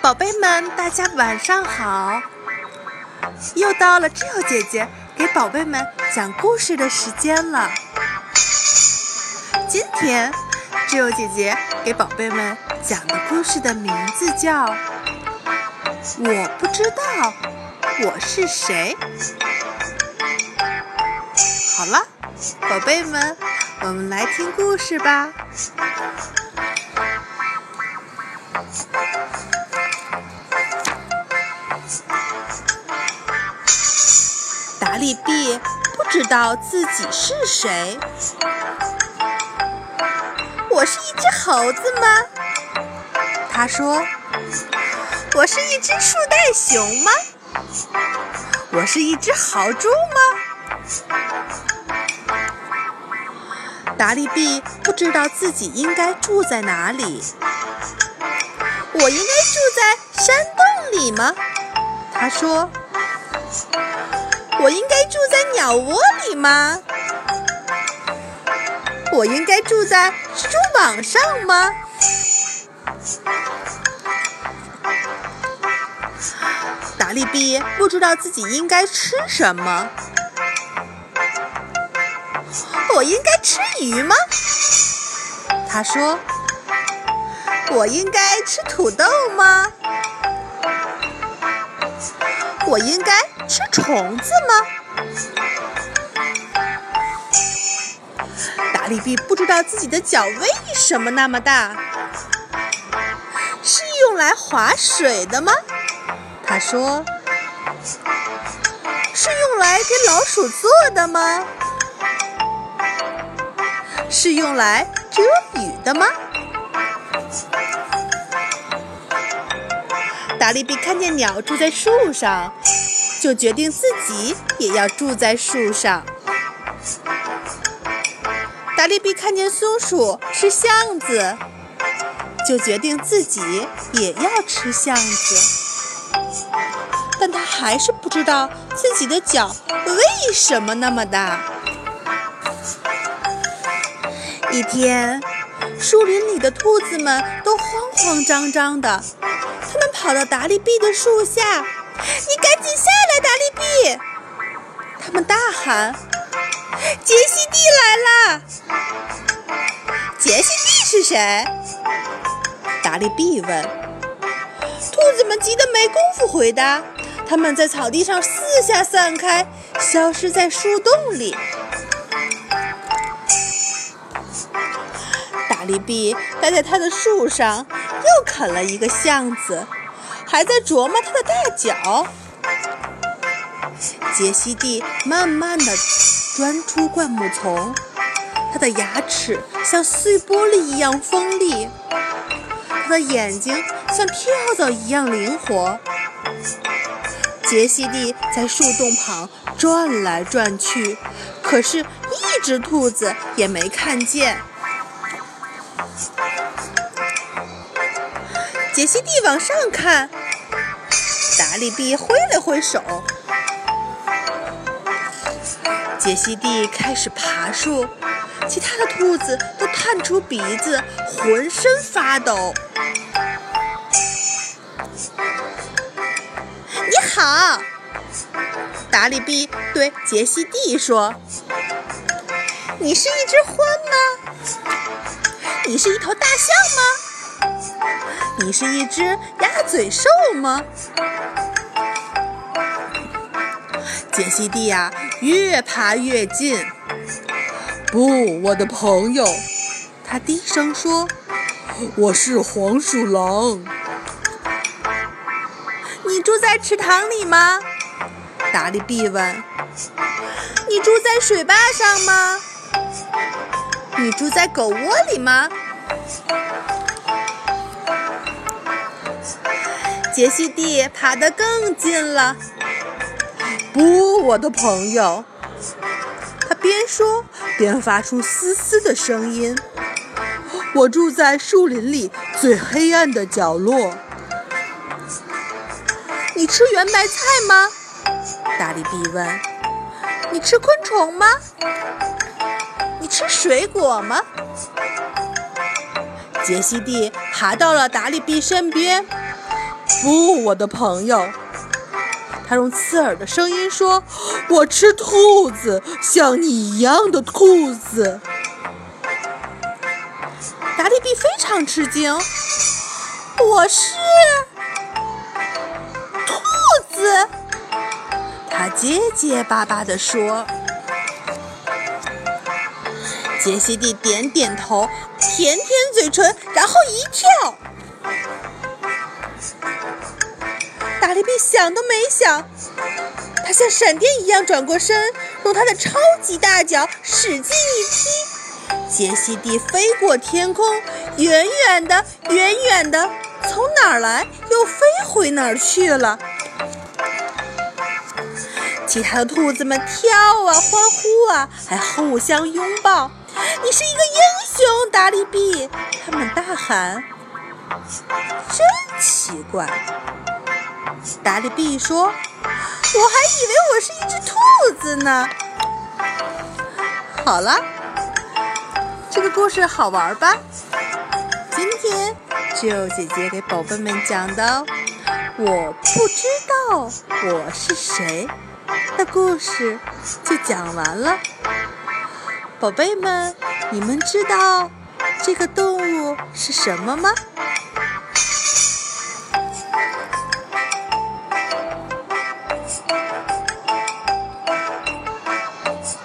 宝贝们，大家晚上好！又到了智友姐姐给宝贝们讲故事的时间了。今天，智友姐姐给宝贝们讲的故事的名字叫《我不知道我是谁》。好了，宝贝们，我们来听故事吧。达利毕不知道自己是谁。我是一只猴子吗？他说。我是一只树袋熊吗？我是一只豪猪吗？达利毕不知道自己应该住在哪里。我应该住在山洞里吗？他说。我应该住在鸟窝里吗？我应该住在蜘蛛网上吗？达利毕不知道自己应该吃什么。我应该吃鱼吗？他说。我应该吃土豆吗？我应该吃虫子吗？达利毕不知道自己的脚为什么那么大，是用来划水的吗？他说：“是用来给老鼠做的吗？是用来遮雨的吗？”达利比看见鸟住在树上，就决定自己也要住在树上。达利比看见松鼠吃橡子，就决定自己也要吃橡子。但他还是不知道自己的脚为什么那么大。一天，树林里的兔子们都慌慌张张的。他们跑到达利毕的树下，你赶紧下来，达利毕！他们大喊：“杰西蒂来了！”杰西蒂是谁？达利毕问。兔子们急得没工夫回答，他们在草地上四下散开，消失在树洞里。达利毕待在他的树上。又啃了一个橡子，还在琢磨他的大脚。杰西蒂慢慢地钻出灌木丛，他的牙齿像碎玻璃一样锋利，他的眼睛像跳蚤一样灵活。杰西蒂在树洞旁转来转去，可是，一只兔子也没看见。杰西蒂往上看，达利毕挥了挥手。杰西蒂开始爬树，其他的兔子都探出鼻子，浑身发抖。你好，达利毕对杰西蒂说：“你是一只獾吗？你是一头大象吗？”你是一只鸭嘴兽吗？杰西蒂呀，越爬越近。不，我的朋友，他低声说：“我是黄鼠狼。”你住在池塘里吗？达利毕问。你住在水坝上吗？你住在狗窝里吗？杰西蒂爬得更近了。不，我的朋友，他边说边发出嘶嘶的声音。我住在树林里最黑暗的角落。你吃圆白菜吗？达利比问。你吃昆虫吗？你吃水果吗？杰西蒂爬到了达利比身边。不，我的朋友，他用刺耳的声音说：“我吃兔子，像你一样的兔子。”达利比非常吃惊：“我是兔子。”他结结巴巴地说。杰西蒂点点头，舔舔嘴唇，然后一跳。达利比想都没想，他像闪电一样转过身，用他的超级大脚使劲一踢，杰西蒂飞过天空，远远的，远远的，从哪儿来又飞回哪儿去了。其他的兔子们跳啊，欢呼啊，还互相拥抱。你是一个英雄，达利比！他们大喊。真奇怪，达利比说：“我还以为我是一只兔子呢。”好了，这个故事好玩吧？今天就姐姐给宝贝们讲的“我不知道我是谁”的故事就讲完了。宝贝们，你们知道这个动物是什么吗？